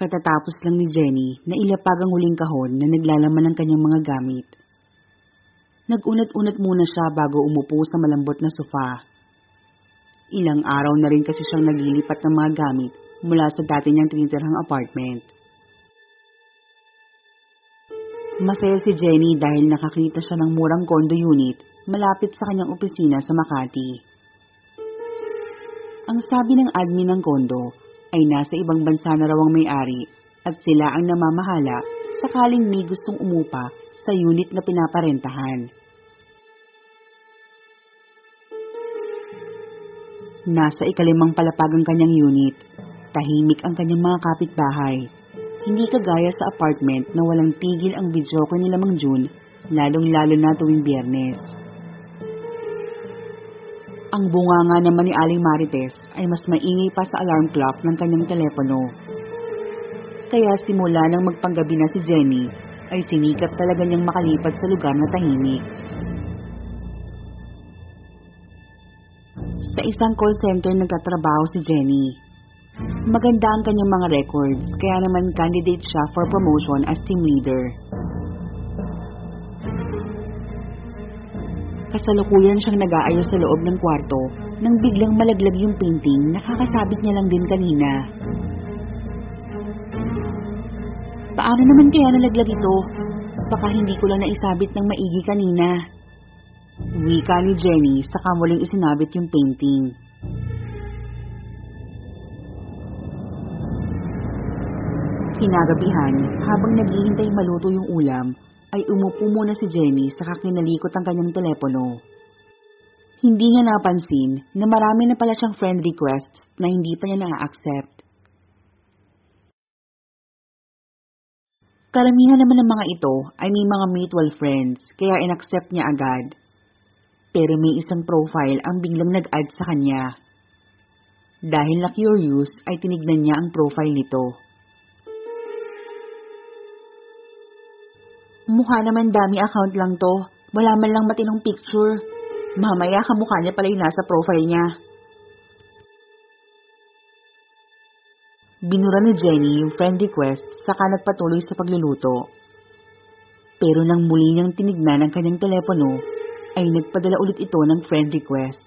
Katatapos lang ni Jenny na ilapag ang huling kahon na naglalaman ng kanyang mga gamit. Nag-unat-unat muna siya bago umupo sa malambot na sofa. Ilang araw na rin kasi siyang naglilipat ng mga gamit mula sa dati niyang tinitirhang apartment. Masaya si Jenny dahil nakakita siya ng murang condo unit malapit sa kanyang opisina sa Makati. Ang sabi ng admin ng kondo ay nasa ibang bansa na raw ang may-ari at sila ang namamahala sakaling may gustong umupa sa unit na pinaparentahan. Nasa ikalimang palapag ang kanyang unit. Tahimik ang kanyang mga kapitbahay. Hindi kagaya sa apartment na walang tigil ang videoke nila Mang June, lalong-lalo na tuwing biyernes. Ang bunganga naman ni Aling Marites ay mas maingay pa sa alarm clock ng kanyang telepono. Kaya simula nang magpanggabi na si Jenny, ay sinikap talaga niyang makalipad sa lugar na tahimik. Sa isang call center nagtatrabaho si Jenny. Maganda ang kanyang mga records, kaya naman candidate siya for promotion as team leader. Kasalukuyan siyang nag-aayos sa loob ng kwarto nang biglang malaglag yung painting na kakasabit niya lang din kanina. Paano naman kaya nalaglag ito? Baka hindi ko lang naisabit ng maigi kanina. Wika ni Jenny sa kamuling isinabit yung painting. Kinagabihan, habang naghihintay maluto yung ulam, ay umupo muna si Jenny sa kakinalikot ang kanyang telepono. Hindi niya napansin na marami na pala siyang friend requests na hindi pa niya na-accept. Karamihan naman ng mga ito ay may mga mutual friends kaya inaccept niya agad. Pero may isang profile ang biglang nag-add sa kanya. Dahil na curious ay tinignan niya ang profile nito. Mukha naman dami account lang to. Wala man lang matinong picture. Mamaya kamukha niya pala yung nasa profile niya. Binura ni Jenny yung friend request saka nagpatuloy sa pagluluto. Pero nang muli niyang tinignan ang kanyang telepono, ay nagpadala ulit ito ng friend request.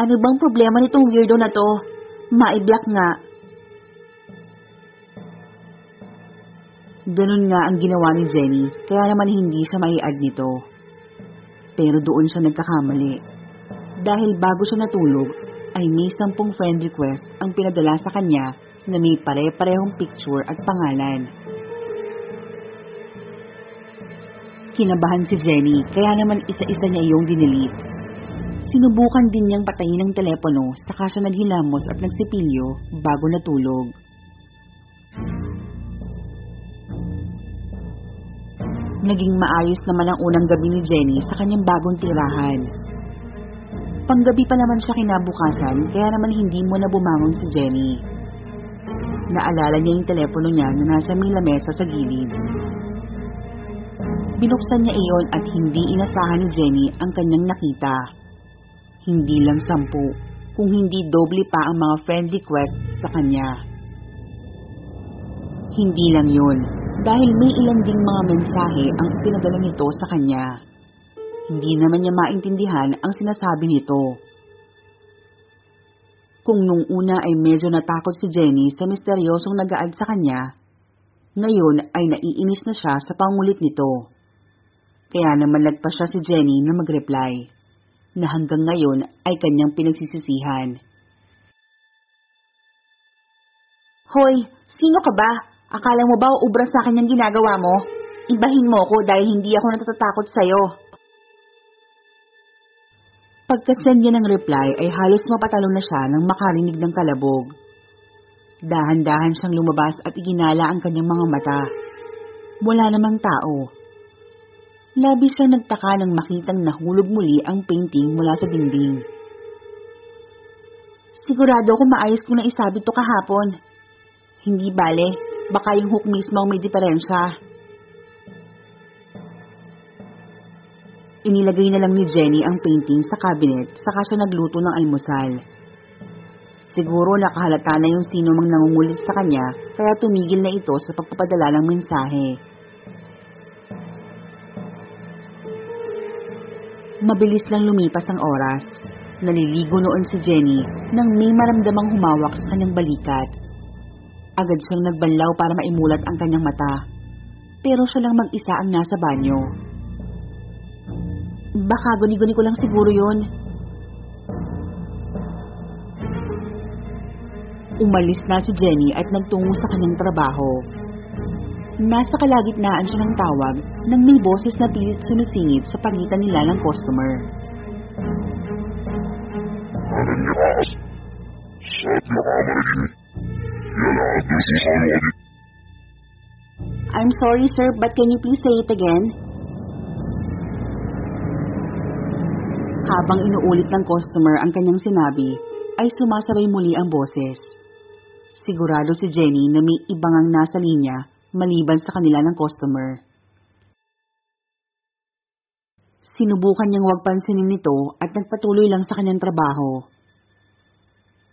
Ano bang problema nitong weirdo na to? Ma-block nga. Ganun nga ang ginawa ni Jenny, kaya naman hindi siya mai-add nito. Pero doon siya nagkakamali. Dahil bago siya natulog, ay may sampung friend request ang pinadala sa kanya na may pare-parehong picture at pangalan. Kinabahan si Jenny, kaya naman isa-isa niya yung dinilit. Sinubukan din niyang patayin ang telepono, saka siya naghilamos at nagsipilyo bago natulog. Naging maayos naman ang unang gabi ni Jenny sa kanyang bagong tirahan. Panggabi pa naman siya kinabukasan, kaya naman hindi mo na bumangon si Jenny. Naalala niya yung telepono niya na nasa may lamesa sa gilid. Binuksan niya iyon at hindi inasahan ni Jenny ang kanyang nakita. Hindi lang sampu, kung hindi doble pa ang mga friend requests sa kanya. Hindi lang yun, dahil may ilan ding mga mensahe ang pinadala nito sa kanya. Hindi naman niya maintindihan ang sinasabi nito. Kung nung una ay medyo natakot si Jenny sa misteryosong nag-aad sa kanya, ngayon ay naiinis na siya sa pangulit nito. Kaya naman nagpa siya si Jenny na mag-reply, na hanggang ngayon ay kanyang pinagsisisihan. Hoy, sino ka ba? Akala mo ba ubra sa akin yung ginagawa mo? Ibahin mo ko dahil hindi ako natatakot sa'yo. Pagkasend niya ng reply ay halos mapatalo na siya nang makarinig ng kalabog. Dahan-dahan siyang lumabas at iginala ang kanyang mga mata. Wala namang tao. Labis siyang nagtaka nang makitang nahulog muli ang painting mula sa dingding. Sigurado ako maayos ko na isabit to kahapon. Hindi bale, baka yung hook mismo may diferensya. Inilagay na lang ni Jenny ang painting sa cabinet saka siya nagluto ng almusal. Siguro nakahalata na yung sino mang nangungulit sa kanya, kaya tumigil na ito sa pagpapadala ng mensahe. Mabilis lang lumipas ang oras. Naliligo noon si Jenny nang may maramdamang humawak sa kanyang balikat. Agad siyang nagbanlaw para maimulat ang kanyang mata. Pero siya lang mag-isa ang nasa banyo. Baka guni-guni ko lang siguro yun. Umalis na si Jenny at nagtungo sa kanyang trabaho. Nasa kalagitnaan siya ng tawag nang may boses na pilit sumisingit sa pagitan nila ng customer. Ano niya kaas? Saat I'm sorry sir, but can you please say it again? Habang inuulit ng customer ang kanyang sinabi, ay sumasabay muli ang boses. Sigurado si Jenny na may ibang ang nasa linya maliban sa kanila ng customer. Sinubukan niyang huwag pansinin nito at nagpatuloy lang sa kanyang trabaho.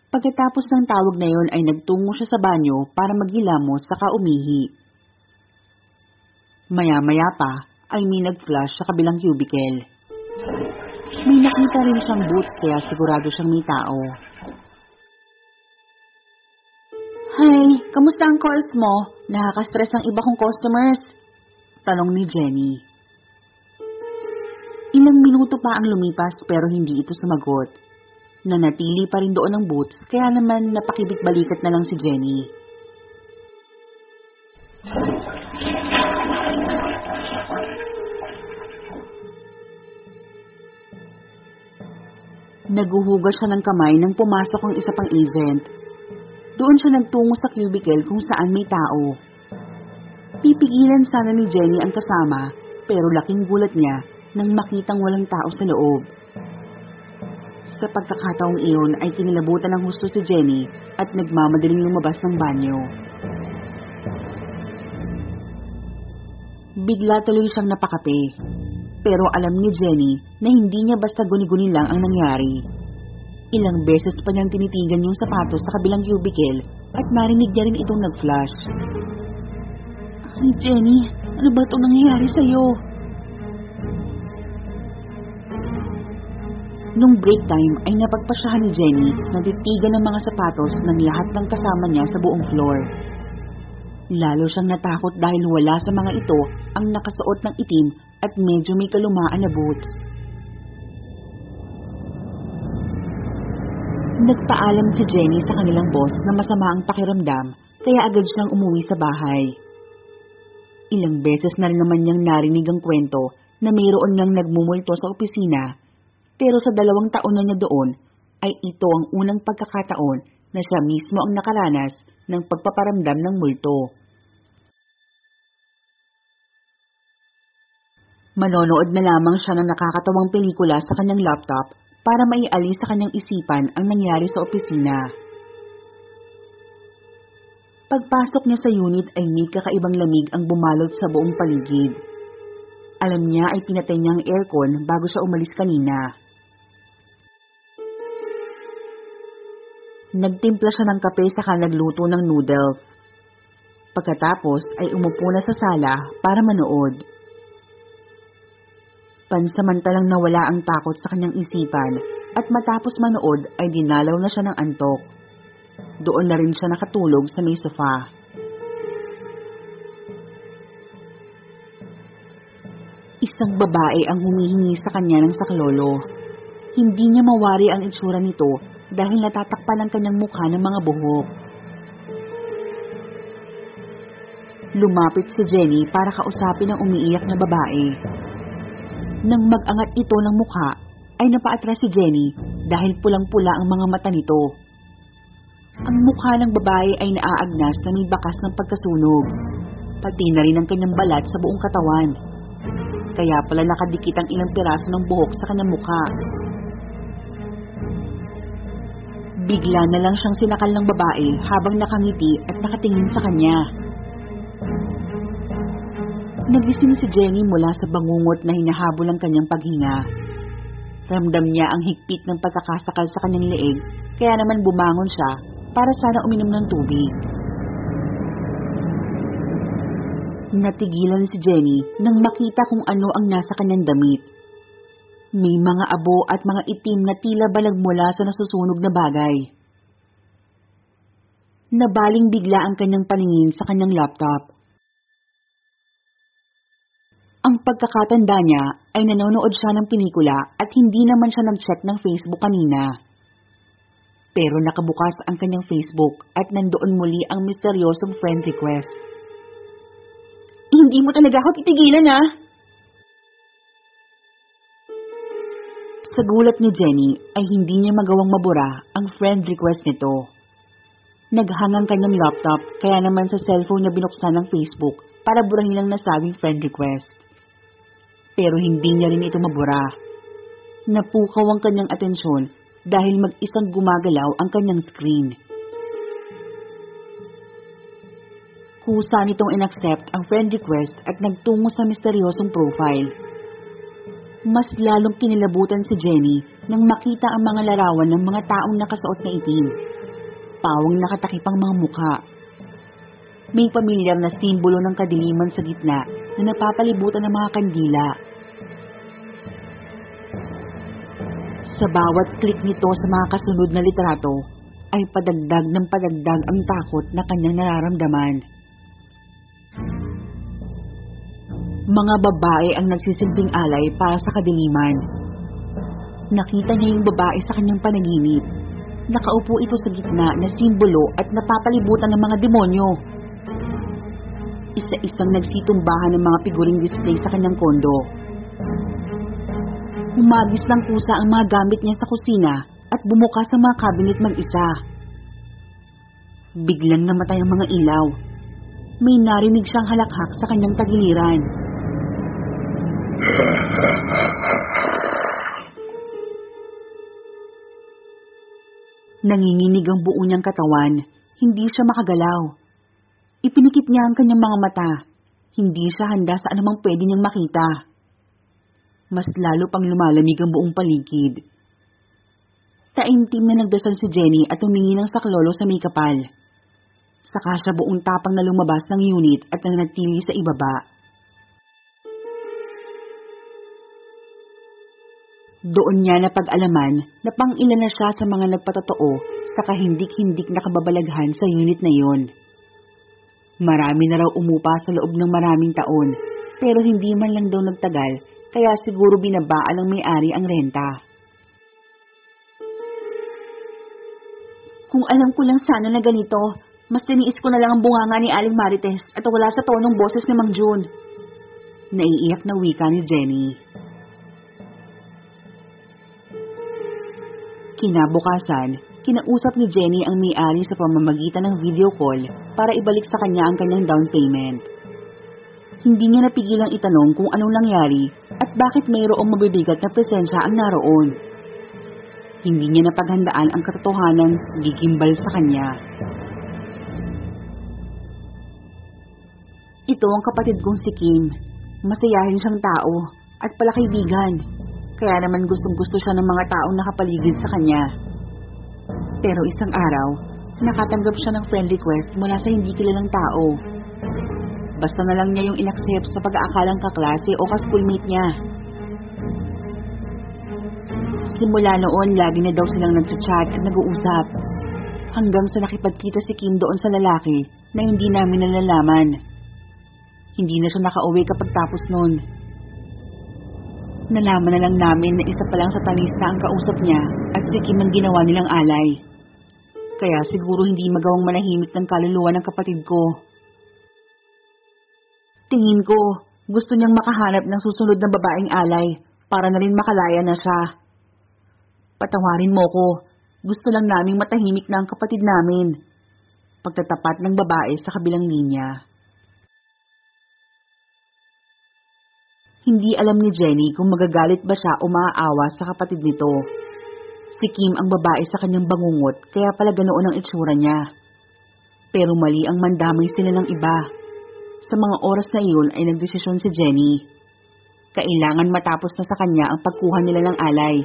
Pagkatapos ng tawag na yon ay nagtungo siya sa banyo para maghilamos saka umihi. Maya-maya pa ay may nag-flash sa kabilang cubicle. May nakita rin siyang boots kaya sigurado siyang may tao. Hi, kamusta ang calls mo? Nakaka-stress ang iba kong customers. Tanong ni Jenny. Ilang minuto pa ang lumipas pero hindi ito sumagot. Nanatili pa rin doon ang boots kaya naman napakibit-balikat na lang si Jenny. Naguhugas siya ng kamay nang pumasok ang isa pang agent. Doon siya nagtungo sa cubicle kung saan may tao. Pipigilan sana ni Jenny ang kasama pero laking gulat niya nang makitang walang tao sa loob. Sa pagkakataong iyon ay kinilabutan ng husto si Jenny at nagmamadaling lumabas ng banyo. Bigla tuloy siyang napakape. Pero alam ni Jenny na hindi niya basta guni-guni lang ang nangyari. Ilang beses pa niyang tinitigan yung sapatos sa kabilang cubicle at narinig niya rin itong nag-flash. Jenny, ano ba itong nangyayari sa'yo? Nung break time ay napagpasyahan ni Jenny na titigan ng mga sapatos ng lahat ng kasama niya sa buong floor. Lalo siyang natakot dahil wala sa mga ito ang nakasuot ng itim at medyo may kalumaan na boots. Nagpaalam si Jenny sa kanilang boss na masama ang pakiramdam kaya agad siyang umuwi sa bahay. Ilang beses na rin naman niyang narinig ang kwento na mayroon niyang nagmumulto sa opisina pero sa dalawang taon na niya doon ay ito ang unang pagkakataon na siya mismo ang nakaranas ng pagpaparamdam ng multo. Manonood na lamang siya ng nakakatawang pelikula sa kanyang laptop para maialis sa kanyang isipan ang nangyari sa opisina. Pagpasok niya sa unit ay may kakaibang lamig ang bumalot sa buong paligid. Alam niya ay pinatay niya ang aircon bago siya umalis kanina. Nagtimpla siya ng kape saka nagluto ng noodles. Pagkatapos ay umupo na sa sala para manood. Pansamantalang nawala ang takot sa kanyang isipan at matapos manood ay dinalaw na siya ng antok. Doon na rin siya nakatulog sa may sofa. Isang babae ang humihingi sa kanya ng saklolo. Hindi niya mawari ang itsura nito dahil natatakpan ang kanyang mukha ng mga buhok. Lumapit si Jenny para kausapin ang umiiyak na babae. Nang mag-angat ito ng mukha, ay napaatras si Jenny dahil pulang-pula ang mga mata nito. Ang mukha ng babae ay naaagnas na may bakas ng pagkasunog, pati na rin ang kanyang balat sa buong katawan. Kaya pala nakadikit ang ilang piraso ng buhok sa kanyang mukha. Bigla na lang siyang sinakal ng babae habang nakangiti at nakatingin sa kanya. Nagising si Jenny mula sa bangungot na hinahabol ang kanyang paghinga. Ramdam niya ang higpit ng pagkakasakal sa kanyang leeg kaya naman bumangon siya para sana uminom ng tubig. Natigilan si Jenny nang makita kung ano ang nasa kanyang damit. May mga abo at mga itim na tila balag mula sa nasusunog na bagay. Nabaling bigla ang kanyang paningin sa kanyang laptop. Ang pagkakatanda niya ay nanonood siya ng pelikula at hindi naman siya nag-check ng Facebook kanina. Pero nakabukas ang kanyang Facebook at nandoon muli ang misteryosong friend request. Hindi mo talaga ako titigilan ah! Sa gulat ni Jenny ay hindi niya magawang mabura ang friend request nito. Naghangang kanyang laptop kaya naman sa cellphone niya binuksan ng Facebook para burahin lang nasabing friend request. Pero hindi niya rin ito mabura. Napukaw ang kanyang atensyon dahil mag-isang gumagalaw ang kanyang screen. Kusa nitong inaccept ang friend request at nagtungo sa misteryosong profile. Mas lalong kinilabutan si Jenny nang makita ang mga larawan ng mga taong nakasuot na itim. Pawang nakatakipang mga mukha. May pamilyar na simbolo ng kadiliman sa gitna na napapalibutan ng mga kandila. Sa bawat klik nito sa mga kasunod na litrato, ay padagdag ng padagdag ang takot na kanyang nararamdaman. Mga babae ang nagsisilbing alay para sa kadiliman. Nakita niya yung babae sa kanyang panaginip. Nakaupo ito sa gitna na simbolo at napapalibutan ng mga demonyo. Isa-isang nagsitumbahan ng mga figuring display sa kanyang kondo. Humagis ng kusa ang mga gamit niya sa kusina at bumukas ang mga cabinet mag-isa. Biglang namatay ang mga ilaw. May narinig siyang halakhak sa kanyang tagiliran. Nanginginig ang buo niyang katawan. Hindi siya makagalaw. Ipinikit niya ang kanyang mga mata. Hindi siya handa sa anumang pwede niyang makita. Mas lalo pang lumalamig ang buong paligid. Taimtim na nagdasal si Jenny at humingi ng saklolo sa may kapal. Saka siya buong tapang na lumabas ng unit at nanatili sa ibaba. Doon niya napag-alaman na pang-ilan na siya sa mga nagpatotoo sa kahindik-hindik na kababalaghan sa unit na yon. Marami na raw umupa sa loob ng maraming taon, pero hindi man lang daw nagtagal, kaya siguro binabaan ng may-ari ang renta. Kung alam ko lang sana na ganito, mas tiniis ko na lang ang bunganga ni Aling Marites at wala sa tonong boses ni Mang June. Naiiyak na wika ni Jenny. Kinabukasan, kinausap ni Jenny ang may-ari sa pamamagitan ng video call para ibalik sa kanya ang kanyang down payment. Hindi niya napigilang itanong kung anong nangyari at bakit mayroong mabibigat na presensya ang naroon. Hindi niya napaghandaan ang katotohanan gigimbal sa kanya. Ito ang kapatid kong si Kim. Masayahin siyang tao at palakaibigan. Kaya naman gustong gusto siya ng mga taong nakapaligid sa kanya. Pero isang araw, nakatanggap siya ng friend request mula sa hindi kilalang tao. Basta na lang niya yung inaccept sa pag-aakalang kaklase o ka-schoolmate niya. Simula noon, lagi na daw silang nagchat at nag-uusap. Hanggang sa nakipagkita si Kim doon sa lalaki na hindi namin nalalaman. Hindi na siya nakauwi kapag tapos noon. Nalaman na lang namin na isa pa lang sa talista ang kausap niya at si Kim ang ginawa nilang alay. Kaya siguro hindi magawang manahimik ng kaluluwa ng kapatid ko. Tingin ko, gusto niyang makahanap ng susunod na babaeng alay para na rin makalaya na siya. Patawarin mo ko, gusto lang naming matahimik na ang kapatid namin. Pagtatapat ng babae sa kabilang linya. Hindi alam ni Jenny kung magagalit ba siya o maaawa sa kapatid nito. Si Kim ang babae sa kanyang bangungot kaya pala ganoon ang itsura niya. Pero mali ang mandamay sila ng iba. Sa mga oras na iyon ay nagdesisyon si Jenny. Kailangan matapos na sa kanya ang pagkuha nila ng alay.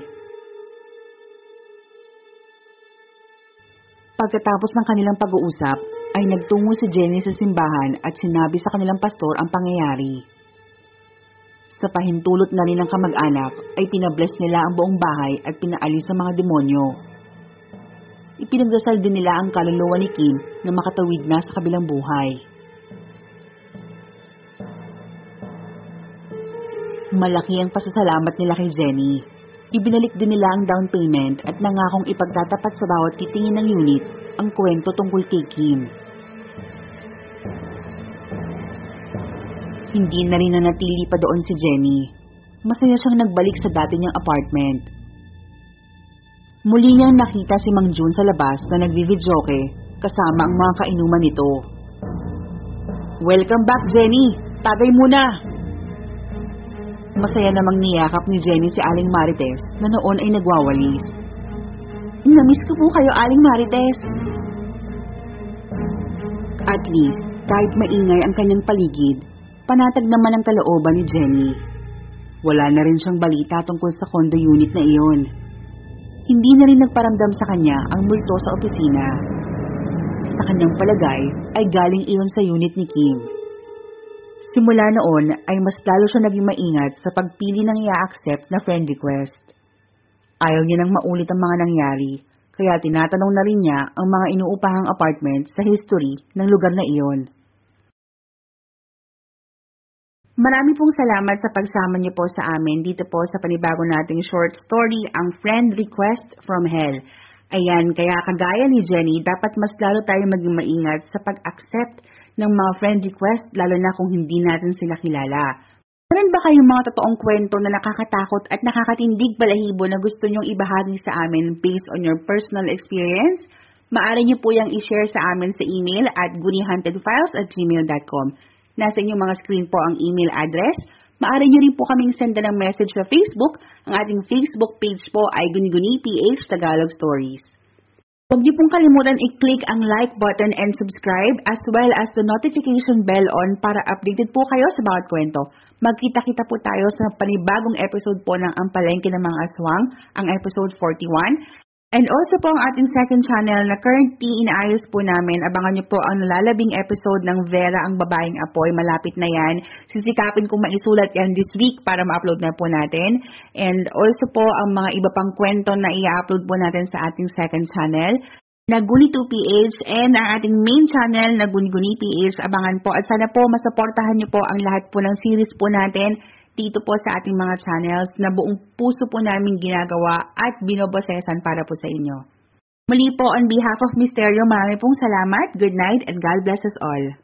Pagkatapos ng kanilang pag-uusap, ay nagtungo si Jenny sa simbahan at sinabi sa kanilang pastor ang pangyayari. Sa pahintulot na rin ng kamag-anak, ay pinabless nila ang buong bahay at pinaalis ang mga demonyo. Ipinagdasal din nila ang kaluluwa ni Kim na makatawid na sa kabilang buhay. Malaki ang pasasalamat nila kay Jenny. Ibinalik din nila ang down payment at nangakong ipagtatapat sa bawat titingin ng unit ang kwento tungkol kay Kim. Hindi na rin nanatili pa doon si Jenny. Masaya siyang nagbalik sa dati niyang apartment. Muli niyang nakita si Mang Jun sa labas na nagvividyoke kasama ang mga kainuman nito. Welcome back, Jenny! Tagay muna! Masaya namang niyakap ni Jenny si Aling Marites na noon ay nagwawalis. Namiss ko po kayo, Aling Marites. At least, kahit maingay ang kanyang paligid, panatag naman ang kalooban ni Jenny. Wala na rin siyang balita tungkol sa condo unit na iyon. Hindi na rin nagparamdam sa kanya ang multo sa opisina. Sa kanyang palagay ay galing iyon sa unit ni Kim. Simula noon ay mas lalo siya naging maingat sa pagpili ng i-accept na friend request. Ayaw niya nang maulit ang mga nangyari, kaya tinatanong na rin niya ang mga inuupahang apartment sa history ng lugar na iyon. Marami pong salamat sa pagsama niyo po sa amin dito po sa panibago nating short story, ang Friend Request from Hell. Ayan, kaya kagaya ni Jenny, dapat mas lalo tayo maging maingat sa pag-accept ng mga friend request, lalo na kung hindi natin sila kilala. Meron ba kayong mga totoong kwento na nakakatakot at nakakatindig balahibo na gusto nyong ibahagi sa amin based on your personal experience? Maaari niyo po yung i-share sa amin sa email at goonihantedfiles at gmail.com. Nasa inyong mga screen po ang email address. Maaari niyo rin po kaming senda ng message sa Facebook. Ang ating Facebook page po ay Guni-Guni PH Tagalog Stories. Huwag niyo pong kalimutan i-click ang like button and subscribe as well as the notification bell on para updated po kayo sa bawat kwento. Magkita-kita po tayo sa panibagong episode po ng Ang Palengke ng Mga Aswang, ang episode 41. And also po ang ating second channel na currently inaayos po namin. Abangan niyo po ang nalalabing episode ng Vera ang Babaeng Apoy. Malapit na yan. Sisikapin kong maisulat yan this week para ma-upload na po natin. And also po ang mga iba pang kwento na i-upload po natin sa ating second channel na Guni2PH and ang ating main channel na Guni-Guni PH. Abangan po at sana po masuportahan niyo po ang lahat po ng series po natin dito po sa ating mga channels na buong puso po namin ginagawa at binobosesan para po sa inyo. Muli po on behalf of Misterio, marami pong salamat, good night, and God bless us all.